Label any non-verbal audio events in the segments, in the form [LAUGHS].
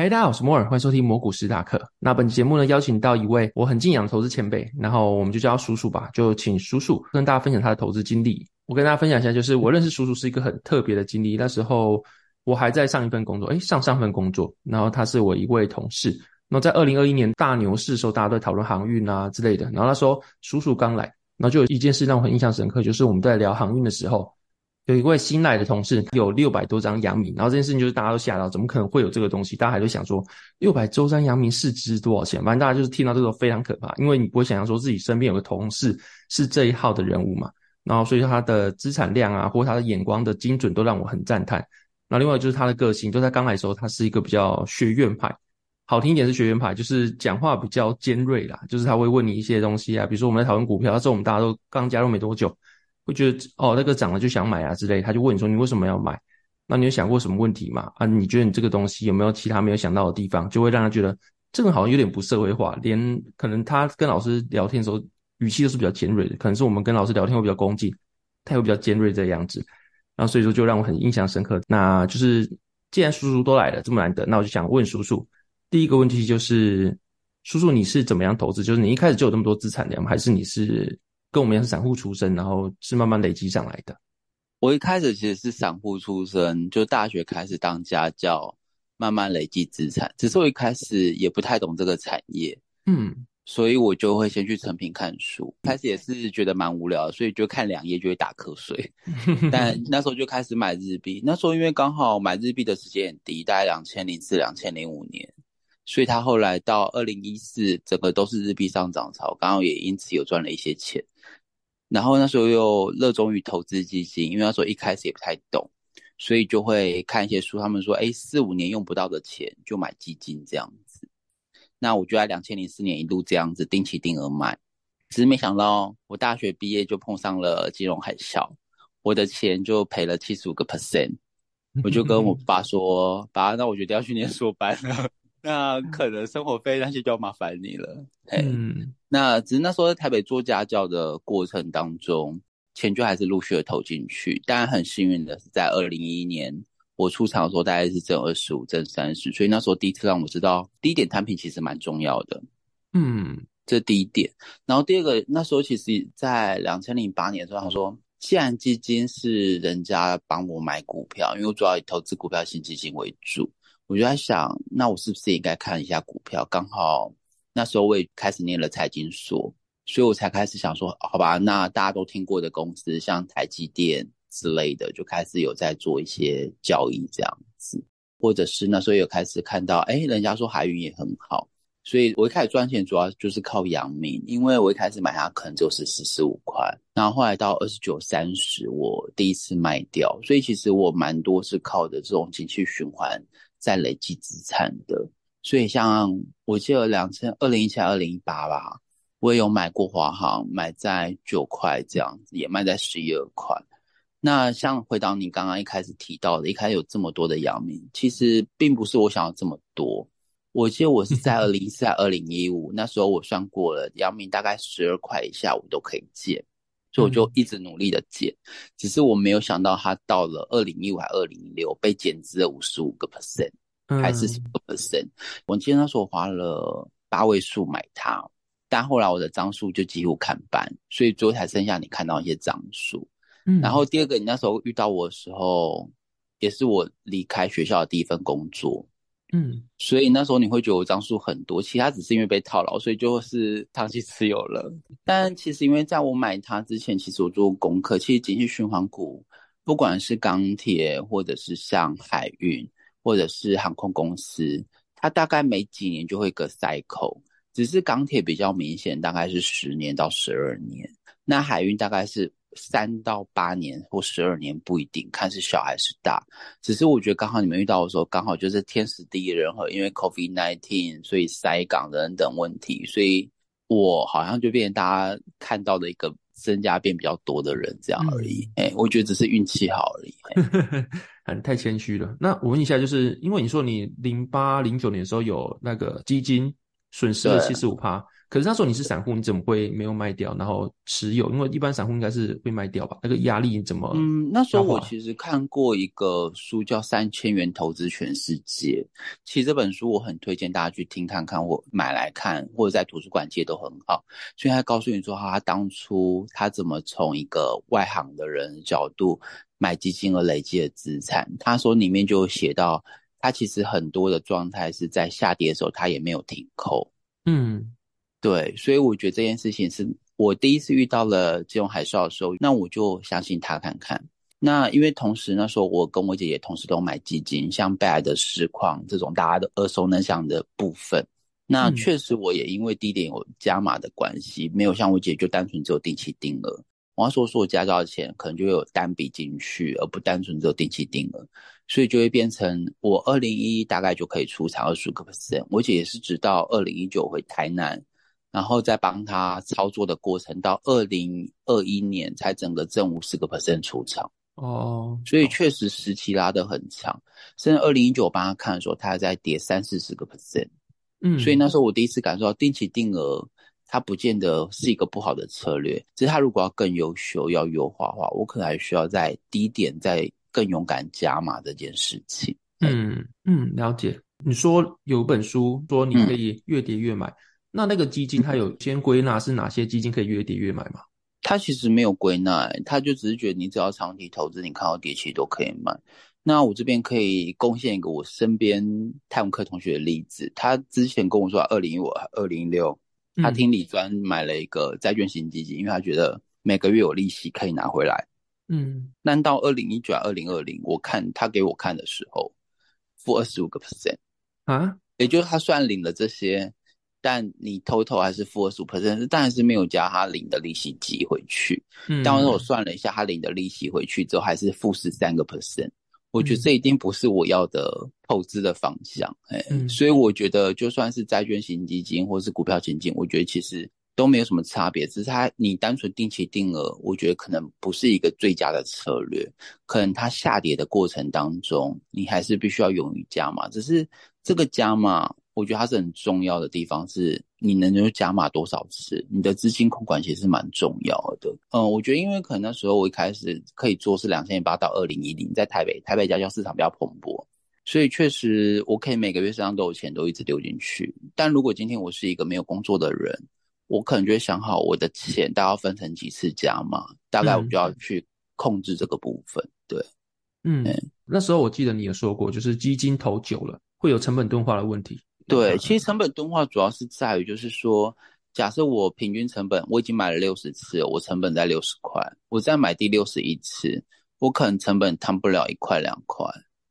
嗨，大家好，我是摩尔，欢迎收听摩股史塔克。那本节目呢，邀请到一位我很敬仰的投资前辈，然后我们就叫他叔叔吧，就请叔叔跟大家分享他的投资经历。我跟大家分享一下，就是我认识叔叔是一个很特别的经历。那时候我还在上一份工作，诶，上上份工作，然后他是我一位同事。那在二零二一年大牛市的时候，大家都在讨论航运啊之类的。然后那时候叔叔刚来，然后就有一件事让我很印象深刻，就是我们在聊航运的时候，有一位新来的同事有六百多张阳明，然后这件事情就是大家都吓到，怎么可能会有这个东西？大家还都想说六百周张阳明市值多少钱？反正大家就是听到这个非常可怕，因为你不会想象说自己身边有个同事是这一号的人物嘛。然后所以他的资产量啊，或他的眼光的精准都让我很赞叹。那另外就是他的个性，就在刚来的时候，他是一个比较学院派。好听一点是学院派，就是讲话比较尖锐啦，就是他会问你一些东西啊，比如说我们在讨论股票，那时候我们大家都刚加入没多久，会觉得哦那个涨了就想买啊之类，他就问你说你为什么要买？那你有想过什么问题吗？啊，你觉得你这个东西有没有其他没有想到的地方？就会让他觉得这个好像有点不社会化，连可能他跟老师聊天的时候语气都是比较尖锐的，可能是我们跟老师聊天会比较恭敬，他会比较尖锐这个样子，然后所以说就让我很印象深刻。那就是既然叔叔都来了这么难得，那我就想问叔叔。第一个问题就是，叔叔，你是怎么样投资？就是你一开始就有这么多资产的吗？还是你是跟我们一样是散户出身，然后是慢慢累积上来的？我一开始其实是散户出身，就大学开始当家教，慢慢累积资产。只是我一开始也不太懂这个产业，嗯，所以我就会先去成品看书。开始也是觉得蛮无聊，所以就看两页就会打瞌睡。[LAUGHS] 但那时候就开始买日币，那时候因为刚好买日币的时间很低，大概两千零四、两千零五年。所以他后来到二零一四，整个都是日币上涨潮，刚好也因此有赚了一些钱。然后那时候又热衷于投资基金，因为那时候一开始也不太懂，所以就会看一些书，他们说，哎，四五年用不到的钱就买基金这样子。那我就在两千零四年一路这样子定期定额买，只是没想到我大学毕业就碰上了金融海啸，我的钱就赔了七十五个 percent。我就跟我爸说，爸，那我决定要去念硕班了。[LAUGHS] 那可能生活费那些就要麻烦你了。嗯，那只是那时候在台北做家教的过程当中，钱就还是陆续的投进去。当然很幸运的是，在二零一一年我出场的时候，大概是挣二十五、挣三十，所以那时候第一次让我知道第一点摊品其实蛮重要的。嗯，这第一点。然后第二个，那时候其实在两千零八年的时候，他说，既然基金是人家帮我买股票，因为我主要以投资股票型基金为主。我就在想，那我是不是应该看一下股票？刚好那时候我也开始念了财经所，所以我才开始想说，好吧，那大家都听过的公司，像台积电之类的，就开始有在做一些交易这样子，或者是那时候有开始看到，哎，人家说海运也很好，所以我一开始赚钱主要就是靠阳明，因为我一开始买它可能就是十四五块，然后后来到二十九、三十，我第一次卖掉，所以其实我蛮多是靠的这种景气循环。在累积资产的，所以像我记得两千二零一七、二零一八吧，我也有买过华航，买在九块这样子，也卖在十一二块。那像回到你刚刚一开始提到的，一开始有这么多的阳明，其实并不是我想要这么多。我记得我是在二零一四、二零一五那时候，我算过了，阳明大概十二块以下我都可以借，所以我就一直努力的借。只是我没有想到，它到了二零一五还二零一六被减资了五十五个 percent。还是十个 percent，我记得那时候我花了八位数买它，但后来我的张数就几乎砍半，所以最后才剩下你看到一些张数。嗯，然后第二个，你那时候遇到我的时候，也是我离开学校的第一份工作，嗯，所以那时候你会觉得我张数很多，其他只是因为被套牢，所以就是 [LAUGHS] 长期持有了。但其实因为在我买它之前，其实我做功课，其实景气循环股，不管是钢铁或者是像海运。或者是航空公司，它大概每几年就会个 cycle，只是钢铁比较明显，大概是十年到十二年。那海运大概是三到八年或十二年不一定，看是小还是大。只是我觉得刚好你们遇到的时候，刚好就是天时地利人和，因为 COVID nineteen 所以塞港等等问题，所以我好像就变成大家看到的一个增加变比较多的人这样而已。哎、嗯欸，我觉得只是运气好而已。[LAUGHS] 很太谦虚了。那我问一下，就是因为你说你零八零九年的时候有那个基金损失了七十五趴。可是他说你是散户，你怎么会没有卖掉，然后持有？因为一般散户应该是会卖掉吧？那个压力怎么？嗯，那时候我其实看过一个书叫《三千元投资全世界》，其实这本书我很推荐大家去听看看，或买来看，或者在图书馆借都很好。所以他告诉你说，他当初他怎么从一个外行的人的角度买基金而累积的资产。他说里面就写到，他其实很多的状态是在下跌的时候，他也没有停扣。嗯。对，所以我觉得这件事情是我第一次遇到了这种海啸的时候，那我就相信他看看。那因为同时那时候我跟我姐姐同时都买基金，像贝莱德世矿这种大家都耳熟能详的部分。那确实我也因为低点有加码的关系，没有像我姐就单纯只有定期定额。我要说说我加到的钱可能就会有单笔进去，而不单纯只有定期定额，所以就会变成我二零一一大概就可以出场二十五个 percent。我姐也是直到二零一九回台南。然后再帮他操作的过程，到二零二一年才整个正五十个 percent 出场哦，所以确实时期拉得很长，甚至二零一九我帮他看的时候，他还在跌三四十个 percent，嗯，所以那时候我第一次感受到定期定额，它不见得是一个不好的策略，只是他如果要更优秀、要优化的话，我可能还需要在低点再更勇敢加码这件事情。嗯嗯，了解。你说有本书说你可以越跌越买。嗯那那个基金它有先归纳是哪些基金可以越跌越买吗？它其实没有归纳，它就只是觉得你只要长期投资，你看到跌期都可以买。那我这边可以贡献一个我身边泰文科同学的例子，他之前跟我说，二零一五、二零一六，他听李专买了一个债券型基金，因为他觉得每个月有利息可以拿回来。嗯，但到二零一九、二零二零，我看他给我看的时候，负二十五个 percent 啊，也就是他算领了这些。但你 total 还是负二十五 percent，但还是没有加他领的利息寄回去。嗯，当时我算了一下，他领的利息回去之后还是负十三个 percent。我觉得这一定不是我要的投资的方向。哎、嗯，所以我觉得就算是债券型基金或是股票型基金，我觉得其实都没有什么差别。只是它你单纯定期定额，我觉得可能不是一个最佳的策略。可能它下跌的过程当中，你还是必须要勇于加码。只是这个加码。我觉得它是很重要的地方，是你能够加码多少次，你的资金控管其实是蛮重要的。嗯，我觉得因为可能那时候我一开始可以做是两千零八到二零一零，在台北台北家教市场比较蓬勃，所以确实我可以每个月身上都有钱都一直丢进去。但如果今天我是一个没有工作的人，我可能就会想好我的钱大概要分成几次加码，大概我就要去控制这个部分。对，嗯，那时候我记得你有说过，就是基金投久了会有成本钝化的问题。对，其实成本钝化主要是在于，就是说，假设我平均成本我已经买了六十次，我成本在六十块，我再买第六十一次，我可能成本摊不了一块两块，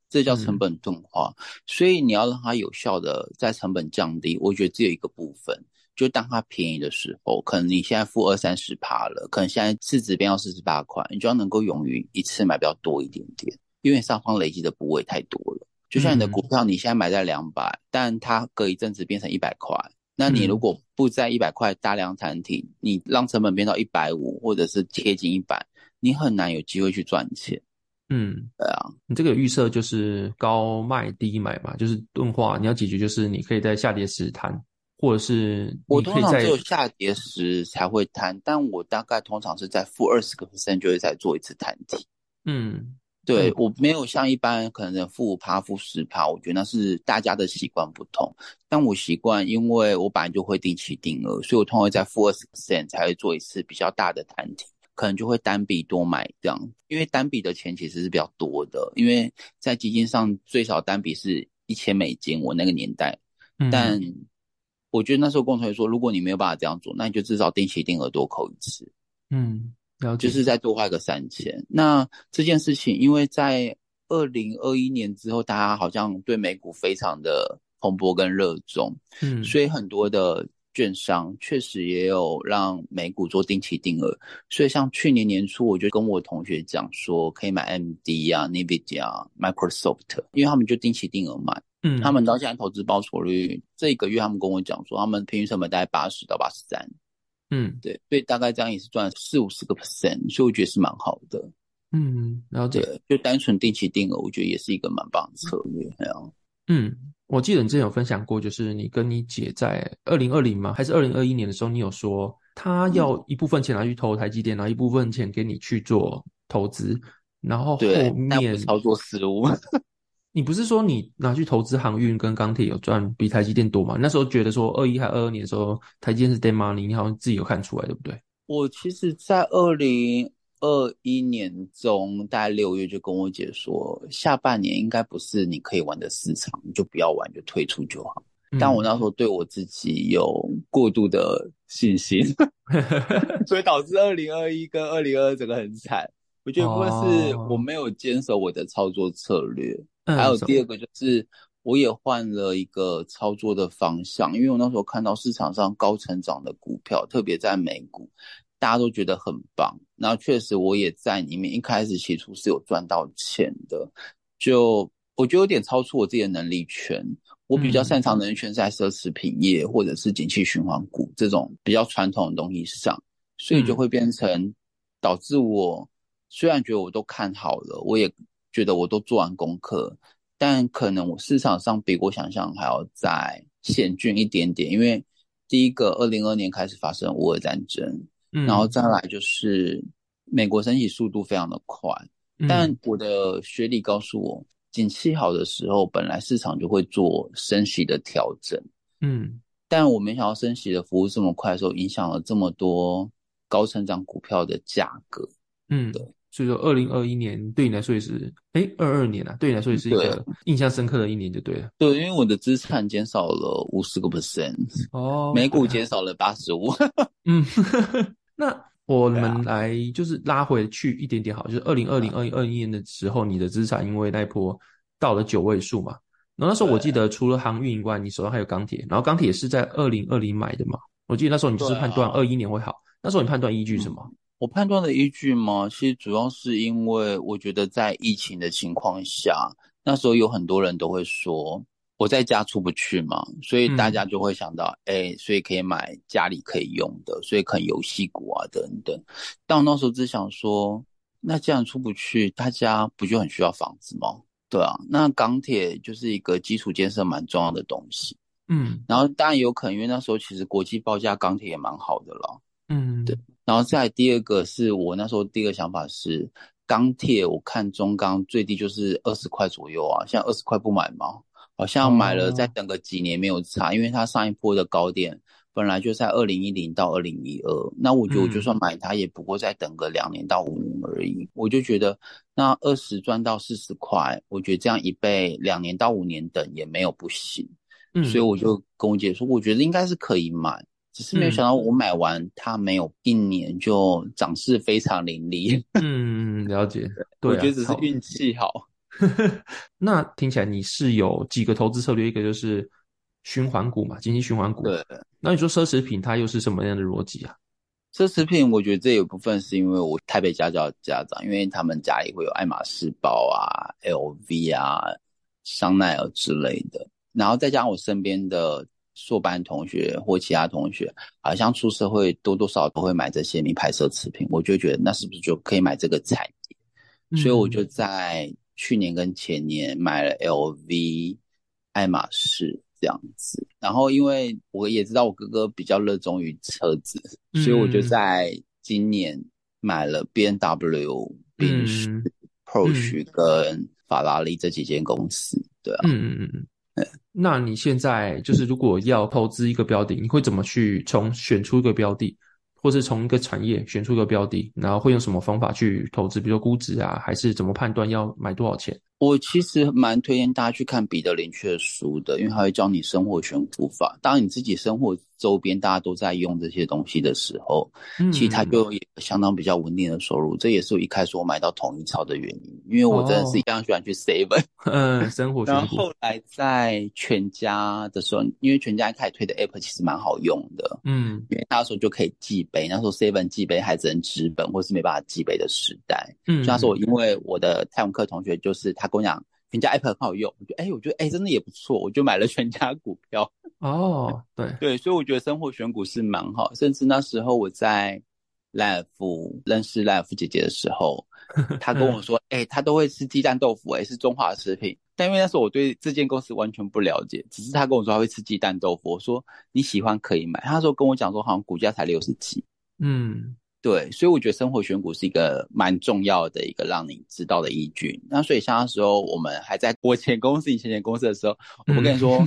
这叫成本钝化。嗯。所以你要让它有效的在成本降低，我觉得只有一个部分，就当它便宜的时候，可能你现在付二三十趴了，可能现在市值变到四十八块，你就要能够勇于一次买比较多一点点，因为上方累积的部位太多了。就像你的股票，你现在买在两百、嗯，但它隔一阵子变成一百块，那你如果不在一百块大量摊提，你让成本变到一百五，或者是贴近一百，你很难有机会去赚钱。嗯，对啊，你这个预设就是高卖低买嘛，就是钝化，你要解决就是你可以在下跌时摊，或者是我通常只有下跌时才会摊，但我大概通常是在负二十个 percent 就会再做一次摊提。嗯。对，我没有像一般可能负五趴、负十趴，我觉得那是大家的习惯不同。但我习惯，因为我本来就会定期定额，所以我通常在负二十 percent 才会做一次比较大的摊提，可能就会单笔多买这样。因为单笔的钱其实是比较多的，因为在基金上最少单笔是一千美金，我那个年代。但我觉得那时候共同学说，如果你没有办法这样做，那你就至少定期定额多扣一次。嗯。就是再多花个三千。那这件事情，因为在二零二一年之后，大家好像对美股非常的蓬勃跟热衷，嗯，所以很多的券商确实也有让美股做定期定额，所以像去年年初，我就跟我同学讲说，可以买 AMD 啊、NVIDIA 啊、Microsoft，因为他们就定期定额买。嗯，他们到现在投资报酬率，这一个月他们跟我讲说，他们平均成本大概八十到八十三。嗯，对，所以大概这样也是赚四五十个 percent，所以我觉得是蛮好的。嗯，然后对，就单纯定期定额，我觉得也是一个蛮棒的策略。嗯，我记得你之前有分享过，就是你跟你姐在二零二零吗？还是二零二一年的时候，你有说她要一部分钱拿去投台积电，然后一部分钱给你去做投资，然后后面操作失误。你不是说你拿去投资航运跟钢铁有赚比台积电多吗？那时候觉得说二一还二二年的时候，台积电是 dead money，你好像自己有看出来，对不对？我其实，在二零二一年中，大概六月就跟我姐说，下半年应该不是你可以玩的市场，你就不要玩，就退出就好。嗯、但我那时候对我自己有过度的信心，[LAUGHS] 所以导致二零二一跟二零二二整个很惨。我觉得不是我没有坚守我的操作策略。哦还有第二个就是，我也换了一个操作的方向，因为我那时候看到市场上高成长的股票，特别在美股，大家都觉得很棒。然后确实我也在里面，一开始起初是有赚到钱的，就我觉得有点超出我自己的能力圈。我比较擅长的能力圈在奢侈品业或者是景气循环股这种比较传统的东西上，所以就会变成导致我虽然觉得我都看好了，我也。觉得我都做完功课，但可能我市场上比我想象还要再险峻一点点。因为第一个，二零二二年开始发生乌俄战争，嗯，然后再来就是美国升息速度非常的快。但我的学历告诉我，景气好的时候，本来市场就会做升息的调整，嗯，但我没想到升息的服务这么快的时候，影响了这么多高成长股票的价格，嗯，对。所以说，二零二一年对你来说也是，哎，二二年啊，对你来说也是一个印象深刻的一年，就对了。对，因为我的资产减少了五十个 percent，哦，美股减少了八十五。[LAUGHS] 嗯，[LAUGHS] 那我们来就是拉回去一点点好，就是二零二零二一二一年的时候，你的资产因为那一波到了九位数嘛，然后那时候我记得除了航运以外，你手上还有钢铁，然后钢铁也是在二零二零买的嘛，我记得那时候你就是判断二一年会好，那时候你判断依据什么？嗯我判断的依据吗？其实主要是因为我觉得在疫情的情况下，那时候有很多人都会说我在家出不去嘛，所以大家就会想到，哎、嗯欸，所以可以买家里可以用的，所以可能游戏股啊等等。但我那时候只想说，那既然出不去，大家不就很需要房子吗？对啊，那钢铁就是一个基础建设蛮重要的东西。嗯，然后当然有可能，因为那时候其实国际报价钢铁也蛮好的了。嗯，对。然后再第二个是我那时候第一个想法是钢铁，我看中钢最低就是二十块左右啊，现在二十块不买吗？好像买了再等个几年没有差，因为它上一波的高点本来就在二零一零到二零一二，那我觉得我就算买它也不过再等个两年到五年而已，我就觉得那二十赚到四十块，我觉得这样一倍两年到五年等也没有不行，所以我就跟我姐说，我觉得应该是可以买。只是没有想到，我买完它没有一年就涨势非常凌厉。[LAUGHS] 嗯，了解。对，我觉得只是运气好。[LAUGHS] 那听起来你是有几个投资策略，一个就是循环股嘛，经济循环股。对。那你说奢侈品它又是什么样的逻辑啊？奢侈品，我觉得这有部分是因为我台北家教家长，因为他们家里会有爱马仕包啊、LV 啊、香奈儿之类的，然后再加上我身边的。硕班同学或其他同学，好像出社会多多少少都会买这些名牌奢侈品，我就觉得那是不是就可以买这个产业？嗯、所以我就在去年跟前年买了 LV、爱马仕这样子。然后因为我也知道我哥哥比较热衷于车子，嗯、所以我就在今年买了 BMW、宾士、Porsche 跟法拉利这几间公司。对啊。嗯嗯嗯。那你现在就是如果要投资一个标的，你会怎么去从选出一个标的，或是从一个产业选出一个标的，然后会用什么方法去投资？比如说估值啊，还是怎么判断要买多少钱？我其实蛮推荐大家去看彼得林区的书的，因为他会教你生活选股法。当你自己生活周边大家都在用这些东西的时候，嗯、其实他就有相当比较稳定的收入。这也是我一开始我买到统一超的原因，因为我真的是非常喜欢去 Seven，[LAUGHS] 嗯，生活选股。然后后来在全家的时候，因为全家一开始推的 App 其实蛮好用的，嗯，因为那时候就可以寄杯，那时候 Seven 寄杯还只能纸本或是没办法寄杯的时代，嗯，那时候因为我的泰文课同学就是他。跟我讲，全家 app 很好用，我觉得，哎、欸，我觉得，哎、欸，真的也不错，我就买了全家股票。[LAUGHS] 哦，对对，所以我觉得生活选股是蛮好。甚至那时候我在赖尔夫认识赖尔夫姐姐的时候，[LAUGHS] 她跟我说，哎、欸，她都会吃鸡蛋豆腐、欸，哎，是中华食品。但因为那时候我对这间公司完全不了解，只是她跟我说她会吃鸡蛋豆腐，我说你喜欢可以买。她说跟我讲说，好像股价才六十几。嗯。对，所以我觉得生活选股是一个蛮重要的一个让你知道的依据。那所以像那时候我们还在我前公司、以前前公司的时候，我跟你说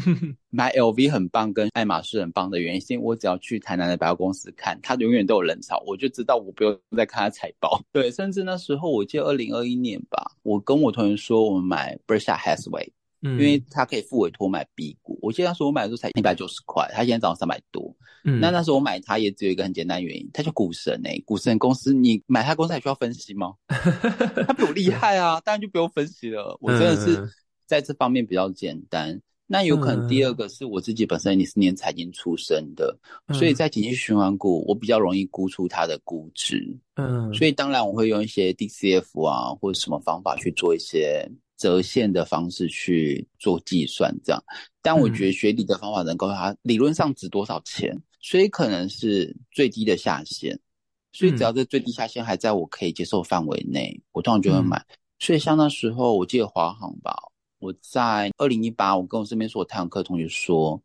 买 LV 很棒，跟爱马仕很棒的原因，是因为我只要去台南的百货公司看，它永远都有人潮，我就知道我不用再看它财报。[LAUGHS] 对，甚至那时候我记得二零二一年吧，我跟我同学说，我们买 Berkshire Hathaway。嗯，因为他可以付委托买 B 股，我记得那时候我买的时候才一百九十块，他现在涨到三百多。嗯，那那时候我买它也只有一个很简单的原因，它叫股神诶、欸，股神公司，你买它公司还需要分析吗？他比我厉 [LAUGHS] 害啊，当然就不用分析了。我真的是在这方面比较简单。那有可能第二个是我自己本身你是念财经出身的，所以在景气循环股，我比较容易估出它的估值。嗯，所以当然我会用一些 DCF 啊，或者什么方法去做一些。折现的方式去做计算，这样，但我觉得学理的方法能够它理论上值多少钱，所以可能是最低的下限，所以只要这最低下限还在我可以接受范围内，我通常就会买。所以像那时候，我记得华航吧，我在二零一八，我跟我身边所有太阳课同学说，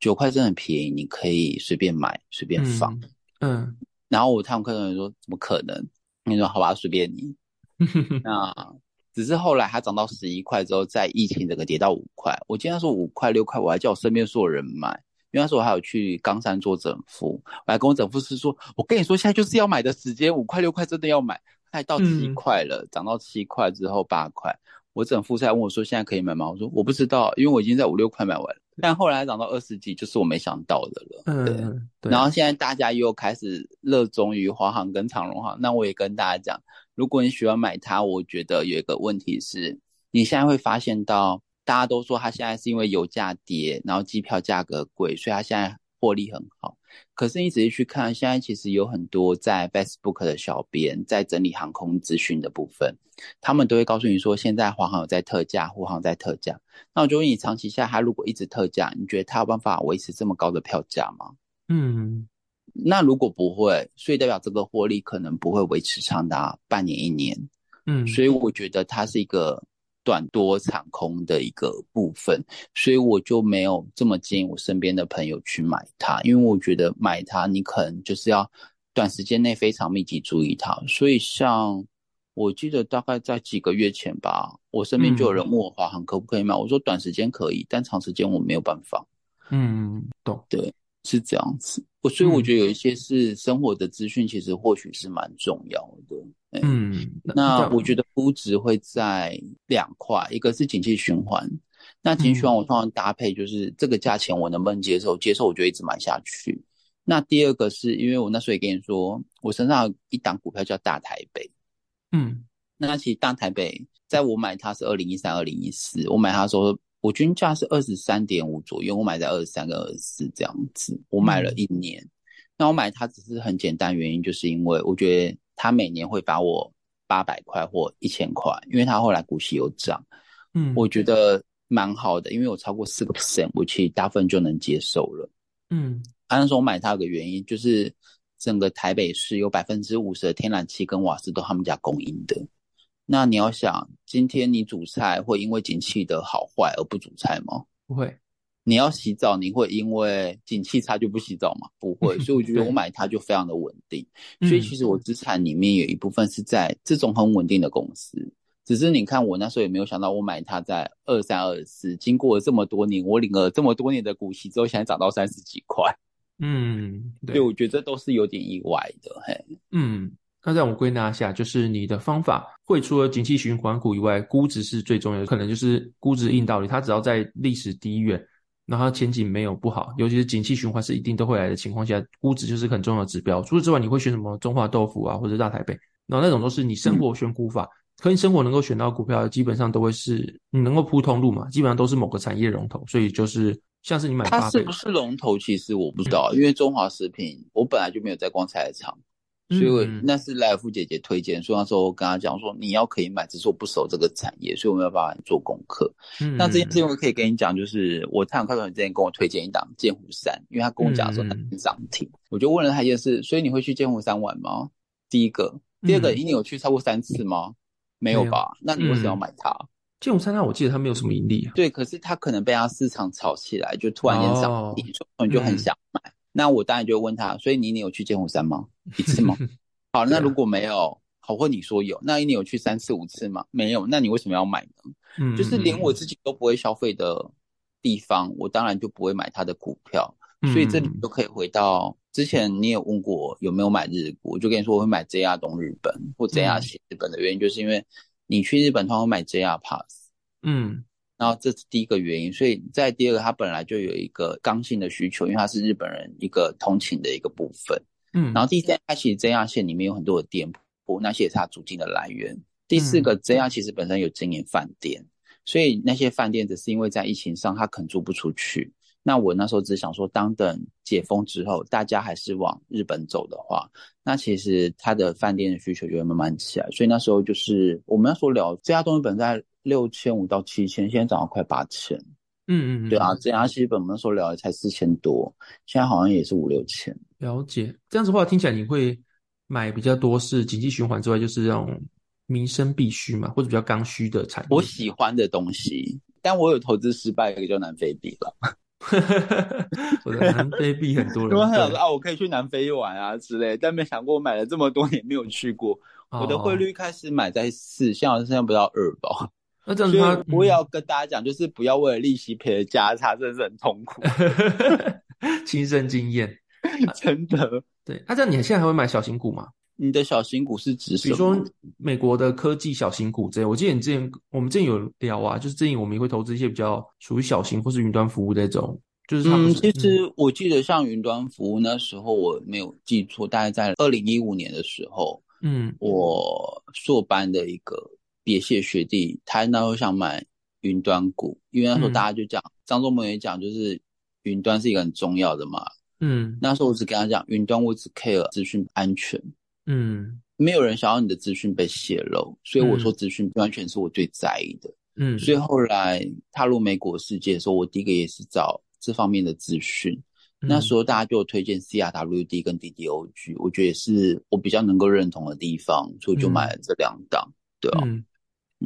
九块真的很便宜，你可以随便买，随便放。嗯，然后我太阳课同学说，怎么可能？你说好吧，随便你。[LAUGHS] 那。只是后来它涨到十一块之后，在疫情整个跌到五块。我今天说五块六块，我还叫我身边所有人买，因为那时候我还有去冈山做整复，我还跟我整复师说：“我跟你说，现在就是要买的时间，五块六块真的要买。”它还到七块了，涨、嗯、到七块之后八块，我整复师还问我说：“现在可以买吗？”我说：“我不知道，因为我已经在五六块买完了。”但后来涨到二十几，就是我没想到的了。对，嗯、对。然后现在大家又开始热衷于华航跟长荣航，那我也跟大家讲。如果你喜欢买它，我觉得有一个问题是，你现在会发现到大家都说它现在是因为油价跌，然后机票价格贵，所以它现在获利很好。可是你仔细去看，现在其实有很多在 Facebook 的小编在整理航空资讯的部分，他们都会告诉你说，现在华航有在特价，华航在特价。那我就问你，长期下它如果一直特价，你觉得它有办法维持这么高的票价吗？嗯。那如果不会，所以代表这个获利可能不会维持长达半年一年，嗯，所以我觉得它是一个短多长空的一个部分，所以我就没有这么建议我身边的朋友去买它，因为我觉得买它你可能就是要短时间内非常密集注意它，所以像我记得大概在几个月前吧，我身边就有人问我华航可不可以买，我说短时间可以，但长时间我没有办法，嗯，懂，对。是这样子，我所以我觉得有一些是生活的资讯，其实或许是蛮重要的。嗯，那我觉得估值会在两块，一个是景气循环，那景气循环我通常搭配就是这个价钱我能不能接受？接受我就一直买下去。那第二个是因为我那时候也跟你说，我身上有一档股票叫大台北。嗯，那其实大台北在我买它是二零一三、二零一四，我买它的时候。我均价是二十三点五左右，我买在二十三跟二十四这样子，我买了一年。嗯、那我买它只是很简单原因，就是因为我觉得它每年会把我八百块或一千块，因为它后来股息有涨，嗯，我觉得蛮好的，因为我超过四个 percent，我其实大部分就能接受了，嗯。那时候我买它有个原因，就是整个台北市有百分之五十的天然气跟瓦斯都他们家供应的。那你要想，今天你煮菜会因为景气的好坏而不煮菜吗？不会。你要洗澡，你会因为景气差就不洗澡吗？不会。[LAUGHS] 所以我觉得我买它就非常的稳定。所以其实我资产里面有一部分是在这种很稳定的公司。只是你看我那时候也没有想到，我买它在二三二四，经过了这么多年，我领了这么多年的股息之后，现在涨到三十几块。嗯，对。我觉得这都是有点意外的，嘿。嗯。那让我归纳一下，就是你的方法会除了景气循环股以外，估值是最重要的，可能就是估值硬道理，它只要在历史低远，然后前景没有不好，尤其是景气循环是一定都会来的情况下，估值就是很重要的指标。除此之外，你会选什么中华豆腐啊，或者大台北，然后那种都是你生活选股法，可你生活能够选到股票，基本上都会是你能够铺通路嘛，基本上都是某个产业龙头，所以就是像是你买它是不是龙头，其实我不知道，因为中华食品我本来就没有在逛菜市场。所以我那是莱尔富姐姐推荐，所以那时候我跟她讲说，你要可以买，只是我不熟这个产业，所以我没有办法做功课。嗯，那这件事情我可以跟你讲，就是我太阳快团之前跟我推荐一档剑湖山，因为他跟我讲说它涨停，我就问了他一件事，所以你会去剑湖山玩吗？第一个，第二个，你有去超过三次吗？没有吧？那你为什么要买它？剑湖山那我记得它没有什么盈利啊。对，可是它可能被它市场炒起来，就突然间涨停，所以你就很想买。那我当然就问他，所以你你有去剑湖山吗？一次吗？[LAUGHS] 好，那如果没有，好，或你说有，那一年有去三次五次吗？没有，那你为什么要买呢？嗯，就是连我自己都不会消费的地方，我当然就不会买他的股票。所以这里就可以回到之前你有问过有没有买日股，我就跟你说我会买 JR 东日本或 JR 西日本的原因，就是因为你去日本通常会买 JR Pass，嗯，然后这是第一个原因。所以在第二个，它本来就有一个刚性的需求，因为它是日本人一个通勤的一个部分。嗯，然后第三，它其实 JR 线里面有很多的店铺，那些也是它租金的来源。第四个，JR 其实本身有经营饭店，所以那些饭店只是因为在疫情上它可能租不出去。那我那时候只想说，当等解封之后，大家还是往日本走的话，那其实它的饭店的需求就会慢慢起来。所以那时候就是我们要说聊这家东西本在六千五到七千，现在涨到快八千。嗯嗯，对啊，JR 西日本我们那时候聊的才四千多，现在好像也是五六千。了解，这样子的话听起来你会买比较多是经济循环之外，就是这种民生必需嘛，或者比较刚需的产业。我喜欢的东西，但我有投资失败，一个叫南非币了。[LAUGHS] 我的南非币很多人，[LAUGHS] 我很想说啊，我可以去南非玩啊之类，但没想过我买了这么多年没有去过。哦、我的汇率开始买在四，现在现在不到二吧。那这样子，所以我也要跟大家讲，就是不要为了利息赔了家差，真的是很痛苦。[LAUGHS] 亲身经验。[LAUGHS] 真的，对，那、啊、这样你现在还会买小型股吗？你的小型股是指？比如说美国的科技小型股这样。我记得你之前我们之前有聊啊，就是最近我们也会投资一些比较属于小型或是云端服务的这种。就是他们、嗯，其实我记得像云端服务那时候我没有记错，大概在二零一五年的时候，嗯，我硕班的一个别谢学弟，他那时候想买云端股，因为那时候大家就讲，张忠谋也讲，就是云端是一个很重要的嘛。嗯，那时候我只跟他讲，云端我只 care 资讯安全，嗯，没有人想要你的资讯被泄露，所以我说资讯不安全是我最在意的，嗯，所以后来踏入美国世界的时候，我第一个也是找这方面的资讯，嗯、那时候大家就推荐 CRWD 跟 DDOG，我觉得也是我比较能够认同的地方，所以就买了这两档，嗯、对啊，嗯，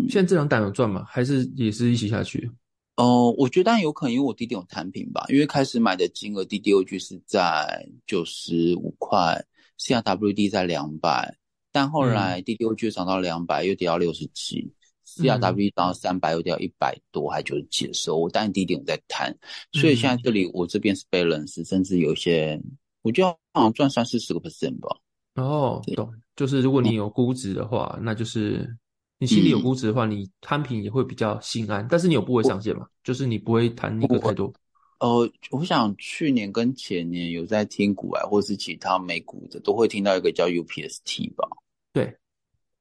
现在这两档有赚吗？还是也是一起下去？哦，我觉得有可能，因为我低点有摊平吧。因为开始买的金额，DDOG 是在九十五块，CRWD 在两百，但后来 DDOG 涨到两百，又跌到六十几，CRWD 涨到三百，又跌到一百多，还九十几的时候，我当然低点我在摊，所以现在这里我这边是 balance，甚至有一些，我觉得好像赚三四十个 percent 吧。哦，懂，就是如果你有估值的话，嗯、那就是。你心里有估值的话，嗯、你摊平也会比较心安。但是你有部位上限嘛？就是你不会摊那个太多。呃，我想去年跟前年有在听股癌或是其他美股的，都会听到一个叫 UPST 吧？对，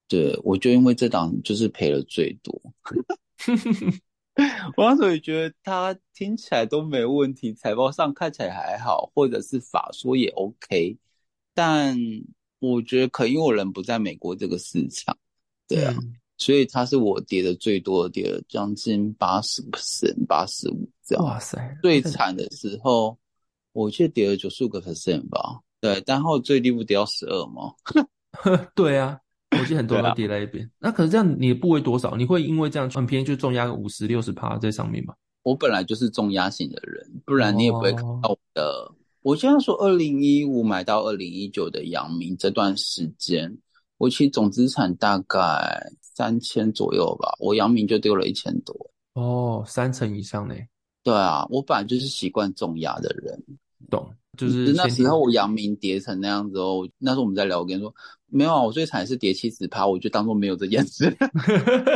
对，我就因为这档就是赔了最多。[LAUGHS] 我那时候也觉得它听起来都没问题，财报上看起来还好，或者是法说也 OK，但我觉得可能因为我人不在美国这个市场，对啊。嗯所以它是我跌的最多的，跌了将近八十 percent，八十五这样。哇塞！最惨的时候，我记得跌了九十五个 percent 吧。对，然后最低不跌到十二吗？[LAUGHS] 对啊，我记得很多人都跌在一边。啊、那可是这样，你的部位多少？你会因为这样很便宜就重压个五十六十趴在上面吗？我本来就是重压型的人，不然你也不会看到我的。哦、我现在说二零一五买到二零一九的阳明这段时间，我其实总资产大概。三千左右吧，我阳明就丢了一千多哦，三成以上呢？对啊，我本来就是习惯重压的人，懂。就是那时候我阳明跌成那样子哦，那时候我们在聊，我跟你说没有啊，我最惨是跌七十趴，我就当做没有这件事。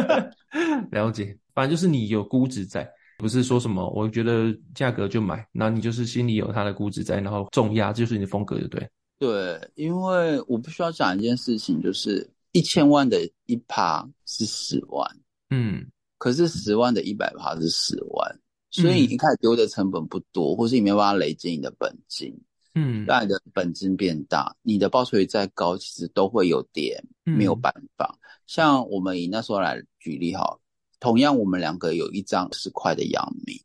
[LAUGHS] 了解，反正就是你有估值在，不是说什么我觉得价格就买，那你就是心里有它的估值在，然后重压就是你的风格，对不对？对，因为我必须要讲一件事情，就是一千万的一趴是十万，嗯，可是十万的一百趴是十万。所以你一开始丢的成本不多，嗯、或是你没有办法累积你的本金，嗯，让你的本金变大，你的报酬率再高，其实都会有点没有办法。嗯、像我们以那时候来举例哈，同样我们两个有一张十块的阳明，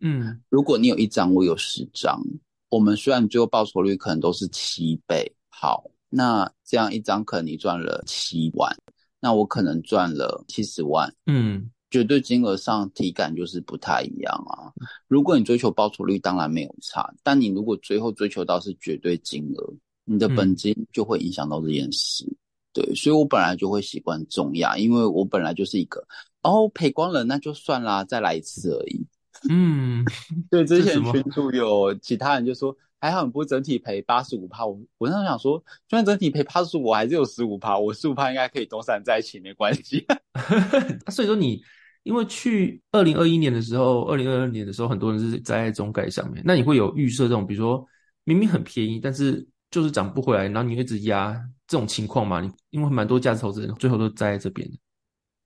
嗯，如果你有一张，我有十张，我们虽然最后报酬率可能都是七倍，好，那这样一张可能你赚了七万，那我可能赚了七十万，嗯。绝对金额上体感就是不太一样啊。如果你追求报酬率，当然没有差。但你如果最后追求到是绝对金额，你的本金就会影响到这件事。嗯、对，所以我本来就会习惯重压，因为我本来就是一个哦赔光了那就算啦，再来一次而已。嗯，[LAUGHS] 对，之前群主有其他人就说还好你不整体赔八十五趴，我我那时候想说，就算整体赔八十五，我还是有十五趴，我十五趴应该可以东山再起，没关系。[LAUGHS] 所以说你。因为去二零二一年的时候，二零二二年的时候，很多人是栽在中概上面。那你会有预设这种，比如说明明很便宜，但是就是涨不回来，然后你一直压这种情况嘛？你因为蛮多价值投资人最后都栽在这边的。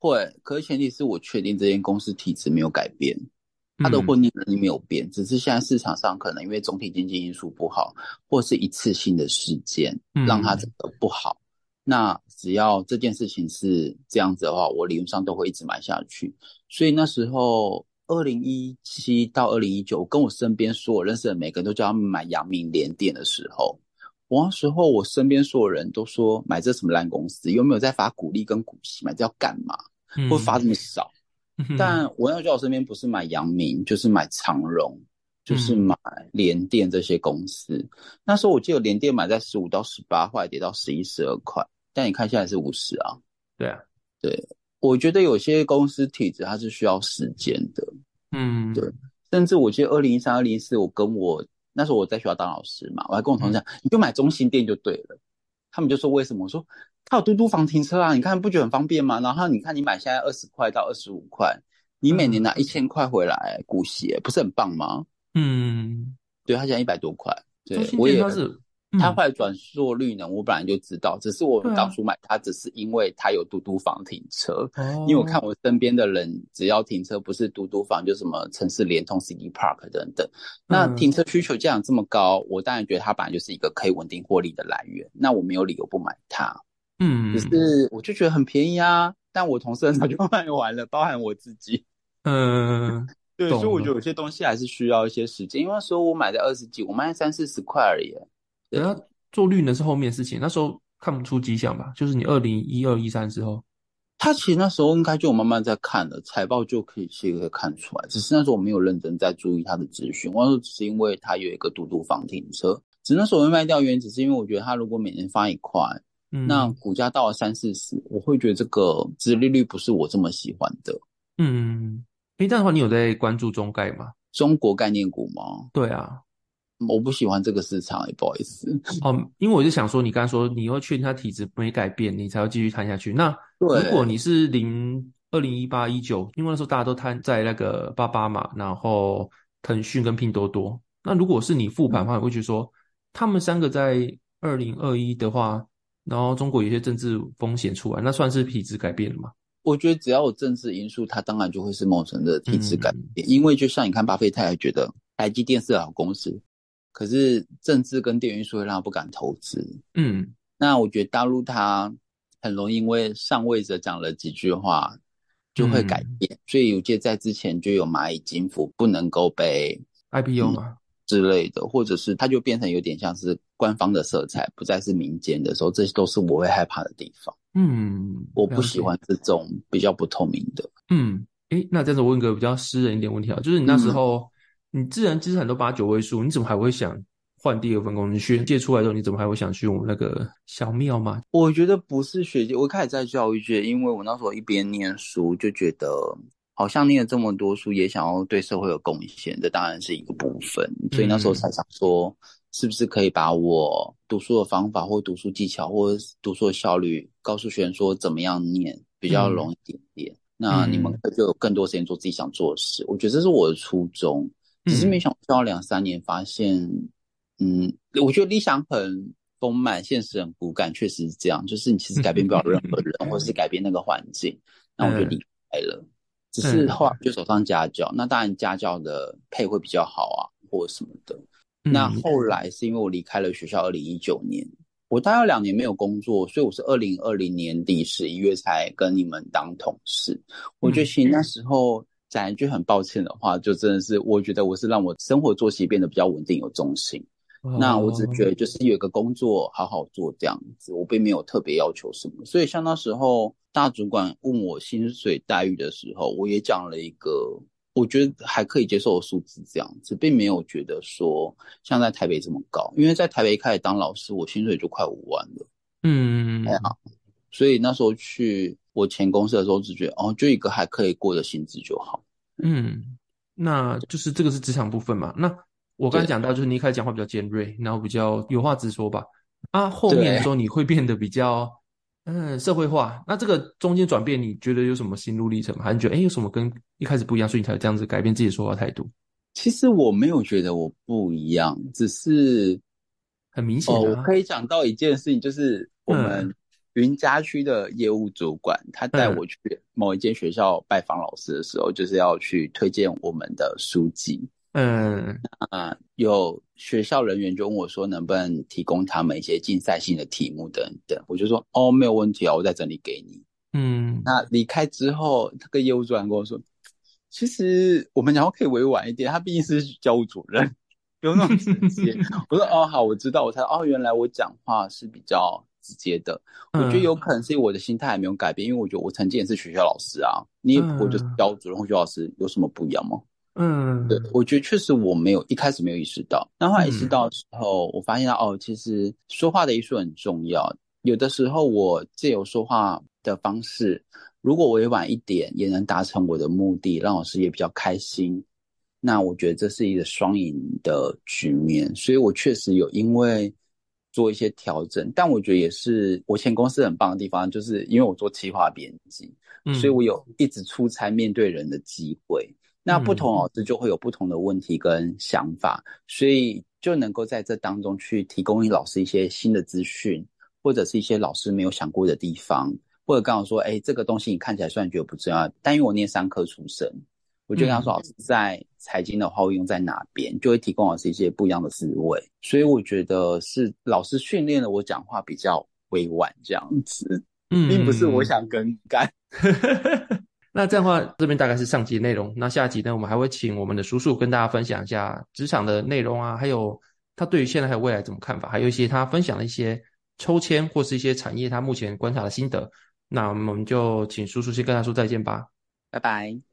会，可是前提是我确定这间公司体质没有改变，它的获利能力没有变，嗯、只是现在市场上可能因为总体经济因素不好，或是一次性的事件让它整个不好。嗯那只要这件事情是这样子的话，我理论上都会一直买下去。所以那时候，二零一七到二零一九，跟我身边所有认识的每个人都叫他们买阳明联电的时候，我那时候我身边所有人都说买这什么烂公司，有没有在发股利跟股息？买这要干嘛？会发这么少？嗯、但我要叫我身边不是买阳明，就是买长荣，就是买联电这些公司。嗯、那时候我记得联电买在十五到十八块，跌到十一、十二块。但你看现在是五十啊，对啊，对，我觉得有些公司体质它是需要时间的，嗯，对，甚至我记得二零一三、二零一四，我跟我那时候我在学校当老师嘛，我还跟我同事讲，嗯、你就买中兴电就对了，他们就说为什么？我说它有嘟嘟房停车啊，你看不觉得很方便吗？然后你看你买现在二十块到二十五块，你每年拿一千块回来股息，不是很棒吗？嗯，对，它现在一百多块，对，我也是。它后来转速率呢，我本来就知道，只是我当初买它，只是因为它有嘟嘟房停车。因为我看我身边的人，只要停车不是嘟嘟房，就什么城市联通、City Park 等等。那停车需求这样这么高，我当然觉得它本来就是一个可以稳定获利的来源。那我没有理由不买它。嗯，只是我就觉得很便宜啊，但我同事很早就卖完了，包含我自己。[LAUGHS] 嗯，对，所以我觉得有些东西还是需要一些时间。因为那时候我买的二十几，我卖三四十块而已。然后做绿能是后面的事情，那时候看不出迹象吧？就是你二零一二一三之后，他其实那时候应该就有慢慢在看了，财报就可以其实可以看出来。只是那时候我没有认真在注意他的资讯，我说只是因为他有一个嘟嘟房停车，只是那时候我会卖掉原因，只是因为我觉得他如果每年发一块，嗯、那股价到了三四十，我会觉得这个殖利率不是我这么喜欢的。嗯，诶，这样的话你有在关注中概吗？中国概念股吗？对啊。我不喜欢这个市场，也不好意思。哦，因为我就想说，你刚才说你会确定它体质没改变，你才要继续摊下去。那如果你是零二零一八一九，因为那时候大家都摊在那个八八嘛，然后腾讯跟拼多多。那如果是你复盘的话，你会觉得说他们三个在二零二一的话，然后中国有些政治风险出来，那算是体制改变了吗？我觉得只要有政治因素，它当然就会是某种的体质改变。嗯、因为就像你看，巴菲特还觉得台积电是好公司。可是政治跟电源所会让他不敢投资。嗯，那我觉得大陆它很容易因为上位者讲了几句话就会改变，嗯、所以有些在之前就有蚂蚁金服不能够被 IPO 嘛、嗯、之类的，或者是它就变成有点像是官方的色彩，不再是民间的时候，这些都是我会害怕的地方。嗯，我不喜欢这种比较不透明的。嗯，诶，那这样子我问个比较私人一点问题啊，就是你那时候。嗯你自然资产都八九位数，你怎么还会想换第二份工作？你学界出来之后，你怎么还会想去我们那个小庙吗？我觉得不是学界，我一开始在教育界，因为我那时候一边念书，就觉得好像念了这么多书，也想要对社会有贡献，这当然是一个部分，所以那时候才想说是不是可以把我读书的方法或读书技巧或读书的效率告诉学生说怎么样念比较容易一点点？嗯、那你们就有更多时间做自己想做的事。我觉得这是我的初衷，只是没想到两三年发现，嗯，我觉得理想很丰满，现实很骨感，确实是这样。就是你其实改变不了任何人，或者是改变那个环境，那我就离开了。只是后来就走上家教，那当然家教的配会比较好啊，或什么的。那后来是因为我离开了学校，二零一九年，我大概两年没有工作，所以我是二零二零年底十一月才跟你们当同事。我觉得其实那时候讲一句很抱歉的话，就真的是我觉得我是让我生活作息变得比较稳定有重心。那我只觉得就是有一个工作好好做这样子，我并没有特别要求什么。所以像那时候大主管问我薪水待遇的时候，我也讲了一个。我觉得还可以接受的数字这样子，并没有觉得说像在台北这么高，因为在台北一开始当老师，我薪水就快五万了。嗯，哎呀，所以那时候去我前公司的时候，只觉得哦，就一个还可以过的薪资就好。嗯，那就是这个是职场部分嘛。那我刚才讲到，就是你一开始讲话比较尖锐，然后比较有话直说吧。啊，后面的时候你会变得比较。嗯，社会化，那这个中间转变，你觉得有什么心路历程吗？还是觉得，哎，有什么跟一开始不一样，所以你才这样子改变自己的说话态度？其实我没有觉得我不一样，只是很明显、啊。哦，我可以讲到一件事情，就是我们云家区的业务主管，嗯、他带我去某一间学校拜访老师的时候，嗯、就是要去推荐我们的书籍。嗯啊，有学校人员就问我说，能不能提供他们一些竞赛性的题目等等，我就说哦，没有问题啊，我在这里给你。嗯，那离开之后，那个业务主管跟我说，其实我们讲话可以委婉一点，他毕竟是教务主任，不用那么直接。我说哦，好，我知道，我才哦，原来我讲话是比较直接的。我觉得有可能是我的心态还没有改变，因为我觉得我曾经也是学校老师啊，你也不过就是教务主任或学校老师，有什么不一样吗？嗯，对，我觉得确实我没有一开始没有意识到，那后来意识到的时候，嗯、我发现哦，其实说话的艺术很重要。有的时候我借由说话的方式，如果委婉一点，也能达成我的目的，让老师也比较开心。那我觉得这是一个双赢的局面，所以我确实有因为做一些调整，但我觉得也是我前公司很棒的地方，就是因为我做企划编辑，嗯、所以我有一直出差面对人的机会。那不同老师就会有不同的问题跟想法，嗯、所以就能够在这当中去提供给老师一些新的资讯，或者是一些老师没有想过的地方，或者刚好说，哎，这个东西你看起来虽然觉得不重要，但因为我念商科出身，我就跟他说，老师在财经的话会用在哪边，就会提供老师一些不一样的思维。所以我觉得是老师训练了我讲话比较委婉这样子，嗯，并不是我想更改。[LAUGHS] 那这样的话，这边大概是上集内容。那下集呢，我们还会请我们的叔叔跟大家分享一下职场的内容啊，还有他对于现在还有未来怎么看法，还有一些他分享的一些抽签或是一些产业他目前观察的心得。那我们就请叔叔先跟他说再见吧，拜拜。